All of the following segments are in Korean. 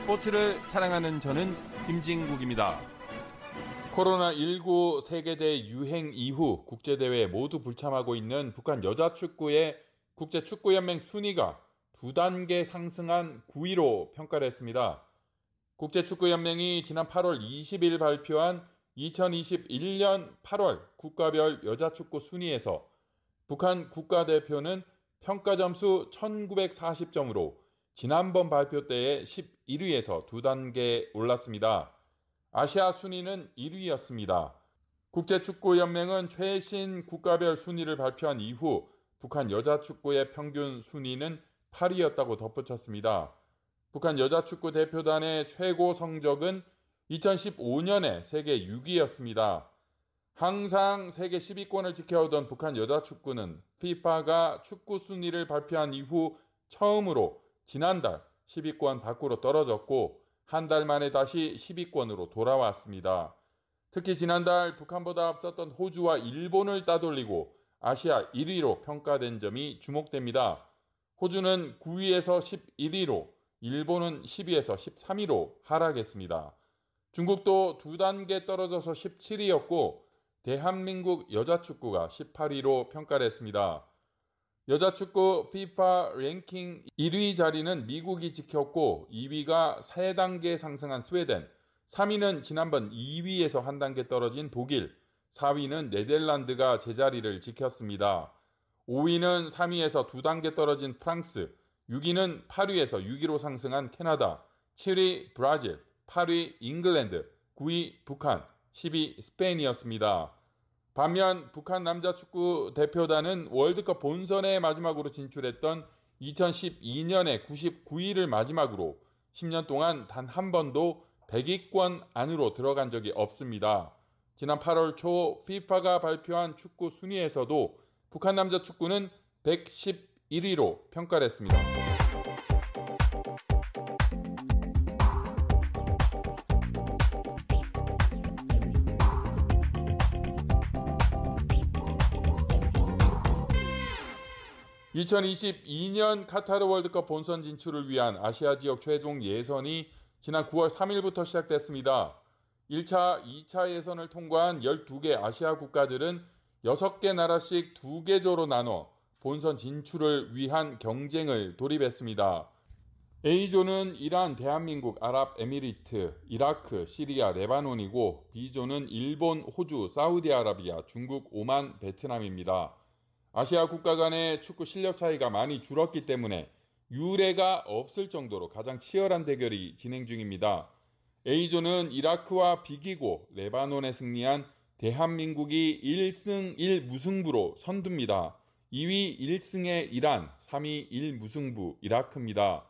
스포츠를 사랑하는 저는 김진국입니다. 코로나19 세계대 유행 이후 국제대회 모두 불참하고 있는 북한 여자축구의 국제축구연맹 순위가 두 단계 상승한 9위로 평가를 했습니다. 국제축구연맹이 지난 8월 20일 발표한 2021년 8월 국가별 여자축구 순위에서 북한 국가대표는 평가 점수 1940점으로 지난번 발표 때의 11위에서 두 단계 올랐습니다. 아시아 순위는 1위였습니다. 국제축구연맹은 최신 국가별 순위를 발표한 이후 북한 여자축구의 평균 순위는 8위였다고 덧붙였습니다. 북한 여자축구 대표단의 최고 성적은 2015년에 세계 6위였습니다. 항상 세계 10위권을 지켜오던 북한 여자축구는 FIFA가 축구 순위를 발표한 이후 처음으로 지난달 10위권 밖으로 떨어졌고 한 달 만에 다시 10위권으로 돌아왔습니다. 특히 지난달 북한보다 앞섰던 호주와 일본을 따돌리고 아시아 1위로 평가된 점이 주목됩니다. 호주는 9위에서 11위로 일본은 10위에서 13위로 하락했습니다. 중국도 두 단계 떨어져서 17위였고 대한민국 여자축구가 18위로 평가를 했습니다. 여자 축구 FIFA 랭킹 1위 자리는 미국이 지켰고 2위가 3단계 상승한 스웨덴, 3위는 지난번 2위에서 한 단계 떨어진 독일, 4위는 네덜란드가 제자리를 지켰습니다. 5위는 3위에서 두 단계 떨어진 프랑스, 6위는 8위에서 6위로 상승한 캐나다, 7위 브라질, 8위 잉글랜드, 9위 북한, 10위 스페인이었습니다. 반면 북한 남자 축구 대표단은 월드컵 본선에 마지막으로 진출했던 2012년에 99위를 마지막으로 10년 동안 단 한 번도 100위권 안으로 들어간 적이 없습니다. 지난 8월 초 FIFA가 발표한 축구 순위에서도 북한 남자 축구는 111위로 평가를 했습니다. 2022년 카타르 월드컵 본선 진출을 위한 아시아 지역 최종 예선이 지난 9월 3일부터 시작됐습니다. 1차, 2차 예선을 통과한 12개 아시아 국가들은 6개 나라씩 2개 조로 나눠 본선 진출을 위한 경쟁을 돌입했습니다. A조는 이란, 대한민국, 아랍에미리트, 이라크, 시리아, 레바논이고 B조는 일본, 호주, 사우디아라비아, 중국, 오만, 베트남입니다. 아시아 국가 간의 축구 실력 차이가 많이 줄었기 때문에 유례가 없을 정도로 가장 치열한 대결이 진행 중입니다. A조는 이라크와 비기고 레바논에 승리한 대한민국이 1승 1무승부로 선두입니다. 2위 1승의 이란, 3위 1무승부 이라크입니다.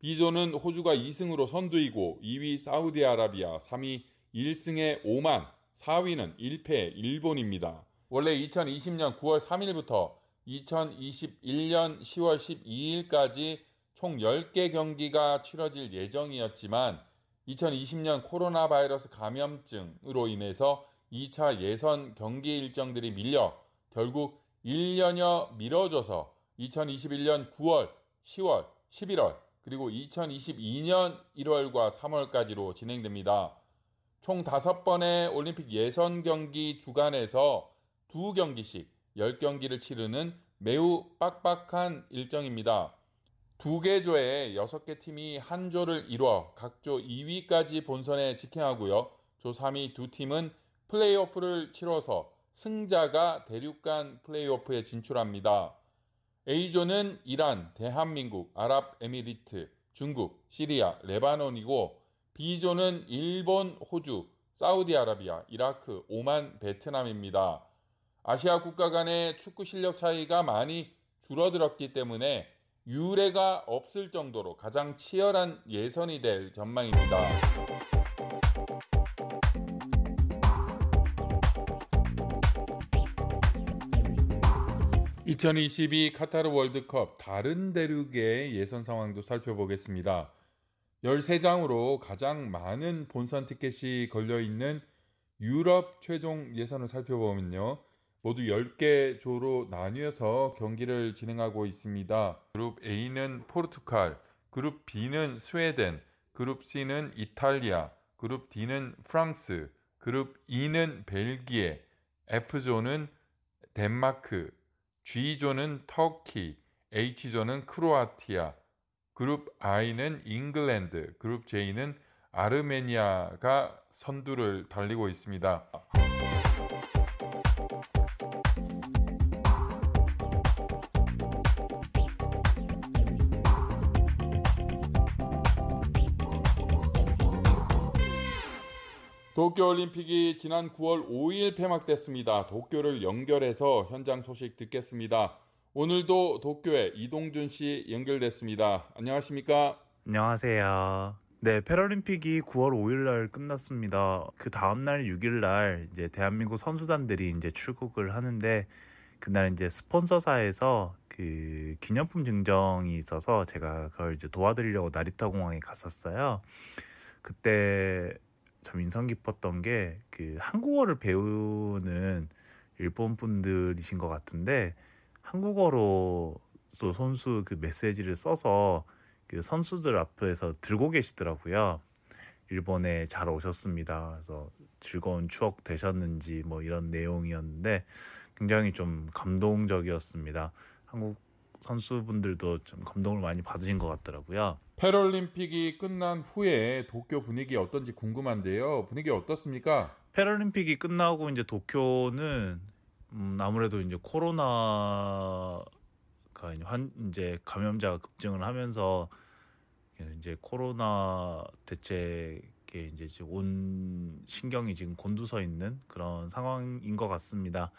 B조는 호주가 2승으로 선두이고 2위 사우디아라비아, 3위 1승의 오만, 4위는 1패 일본입니다. 원래 2020년 9월 3일부터 2021년 10월 12일까지 총 10개 경기가 치러질 예정이었지만 2020년 코로나 바이러스 감염증으로 인해서 2차 예선 경기 일정들이 밀려 결국 1년여 미뤄져서 2021년 9월, 10월, 11월, 그리고 2022년 1월과 3월까지로 진행됩니다. 총 5번의 올림픽 예선 경기 주간에서 두 경기씩 10경기를 치르는 매우 빡빡한 일정입니다. 두 개 조에 6개 팀이 한 조를 이뤄 각조 2위까지 본선에 직행하고요. 조 3위 두 팀은 플레이오프를 치러서 승자가 대륙간 플레이오프에 진출합니다. A조는 이란, 대한민국, 아랍에미리트, 중국, 시리아, 레바논이고 B조는 일본, 호주, 사우디아라비아, 이라크, 오만, 베트남입니다. 아시아 국가 간의 축구 실력 차이가 많이 줄어들었기 때문에 유례가 없을 정도로 가장 치열한 예선이 될 전망입니다. 2022 카타르 월드컵 다른 대륙의 예선 상황도 살펴보겠습니다. 13장으로 가장 많은 본선 티켓이 걸려 있는 유럽 최종 예선을 살펴보면요. 모두 10개 조로 나뉘어서 경기를 진행하고 있습니다. 그룹 A는 포르투갈, 그룹 B는 스웨덴, 그룹 C는 이탈리아, 그룹 D는 프랑스, 그룹 E는 벨기에, F조는 덴마크, G조는 터키, H조는 크로아티아, 그룹 I는 잉글랜드, 그룹 J는 아르메니아가 선두를 달리고 있습니다. 도쿄올림픽이 지난 9월 5일 폐막됐습니다. 도쿄를 연결해서 현장 소식 듣겠습니다. 오늘도 도쿄에 이동준 씨 연결됐습니다. 안녕하십니까? 안녕하세요. 네, 패럴림픽이 9월 5일 날 끝났습니다. 그 다음 날 6일 날 이제 대한민국 선수단들이 이제 출국을 하는데 그날 이제 스폰서사에서 그 기념품 증정이 있어서 제가 그걸 이제 도와드리려고 나리타 공항에 갔었어요. 그때 참 인상 깊었던 게 그 한국어를 배우는 일본 분들이신 것 같은데 한국어로 또 선수 그 메시지를 써서 그 선수들 앞에서 들고 계시더라고요. 일본에 잘 오셨습니다. 그래서 즐거운 추억 되셨는지 뭐 이런 내용이었는데 굉장히 좀 감동적이었습니다. 한국 선수분들도 좀 감동을 많이 받으신 것 같더라고요. 패럴림픽이 끝난 후에 도쿄 분위기 어떤지 궁금한데요. 분위기 어떻습니까? 패럴림픽이 끝나고 이제 도쿄는 음, 아무래도 이제 코로나가 한 이제 감염자가 급증을 하면서 이제 코로나 대책에 이제 온 신경이 지금 곤두서 있는 그런 상황인 것 같습니다.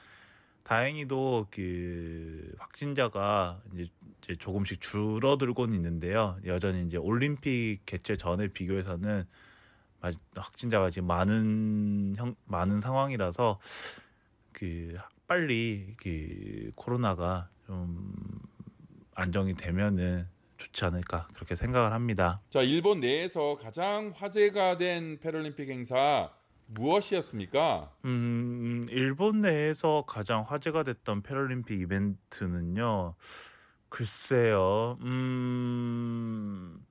다행히도 그 확진자가 이제 조금씩 줄어들고는 있는데요. 여전히 이제 올림픽 개최 전에 비교해서는 확진자가 지금 많은 형, 많은 상황이라서 그 빨리 그 코로나가 좀 안정이 되면은 좋지 않을까 그렇게 생각을 합니다. 자, 일본 내에서 가장 화제가 된 패럴림픽 행사 무엇이었습니까? 음, 일본 내에서 가장 화제가 됐던 패럴림픽 이벤트는요. 글쎄요. 음,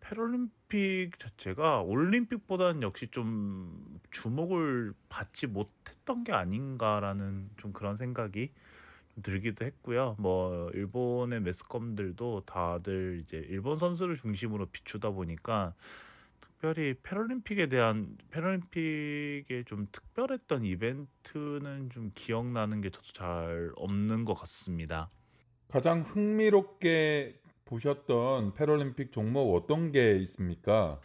패럴림픽 자체가 올림픽보다는 역시 좀 주목을 받지 못했던 게 아닌가라는 좀 그런 생각이 들기도 했고요. 뭐 일본의 매스컴들도 다들 이제 일본 선수를 중심으로 비추다 보니까 특별히 패럴림픽에 대한 패럴림픽에 좀 특별했던 이벤트는 좀 기억나는 게 저도 잘 없는 것 같습니다. 가장 흥미롭게 보셨던 패럴림픽 종목 어떤 게 있습니까?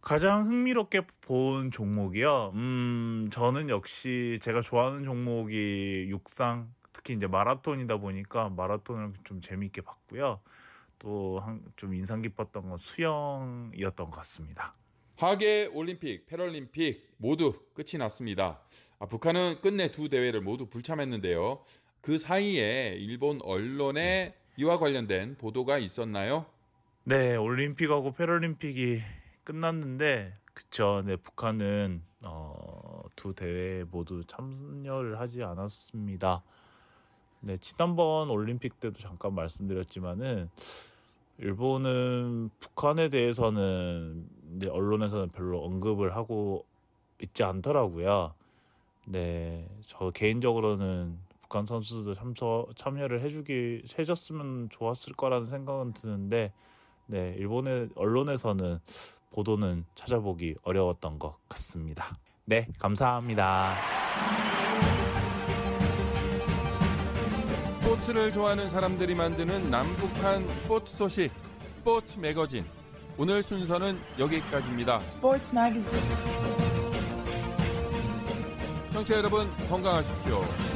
가장 흥미롭게 본 종목이요. 음, 저는 역시 제가 좋아하는 종목이 육상, 특히 이제 마라톤이다 보니까 마라톤을 좀 재미있게 봤고요. 또 좀 인상 깊었던 건 수영이었던 것 같습니다. 하계 올림픽, 패럴림픽 모두 끝이 났습니다. 아, 북한은 끝내 두 대회를 모두 불참했는데요. 그 사이에 일본 언론에 이와 관련된 보도가 있었나요? 네, 올림픽하고 패럴림픽이 끝났는데 그쵸. 네, 북한은 어, 두 대회 모두 참여를 하지 않았습니다. 네, 지난번 올림픽 때도 잠깐 말씀드렸지만은 일본은 북한에 대해서는 이제 언론에서는 별로 언급을 하고 있지 않더라고요. 네, 저 개인적으로는 북한 선수들 참서 참여를 해주기 해줬으면 좋았을 거라는 생각은 드는데, 네, 일본의 언론에서는 보도는 찾아보기 어려웠던 것 같습니다. 네, 감사합니다. 스포츠를 좋아하는 사람들이 만드는 남북한 스포츠 소식 스포츠 매거진 오늘 순서는 여기까지입니다. Sports Magazine. 청취자 여러분 건강하십시오.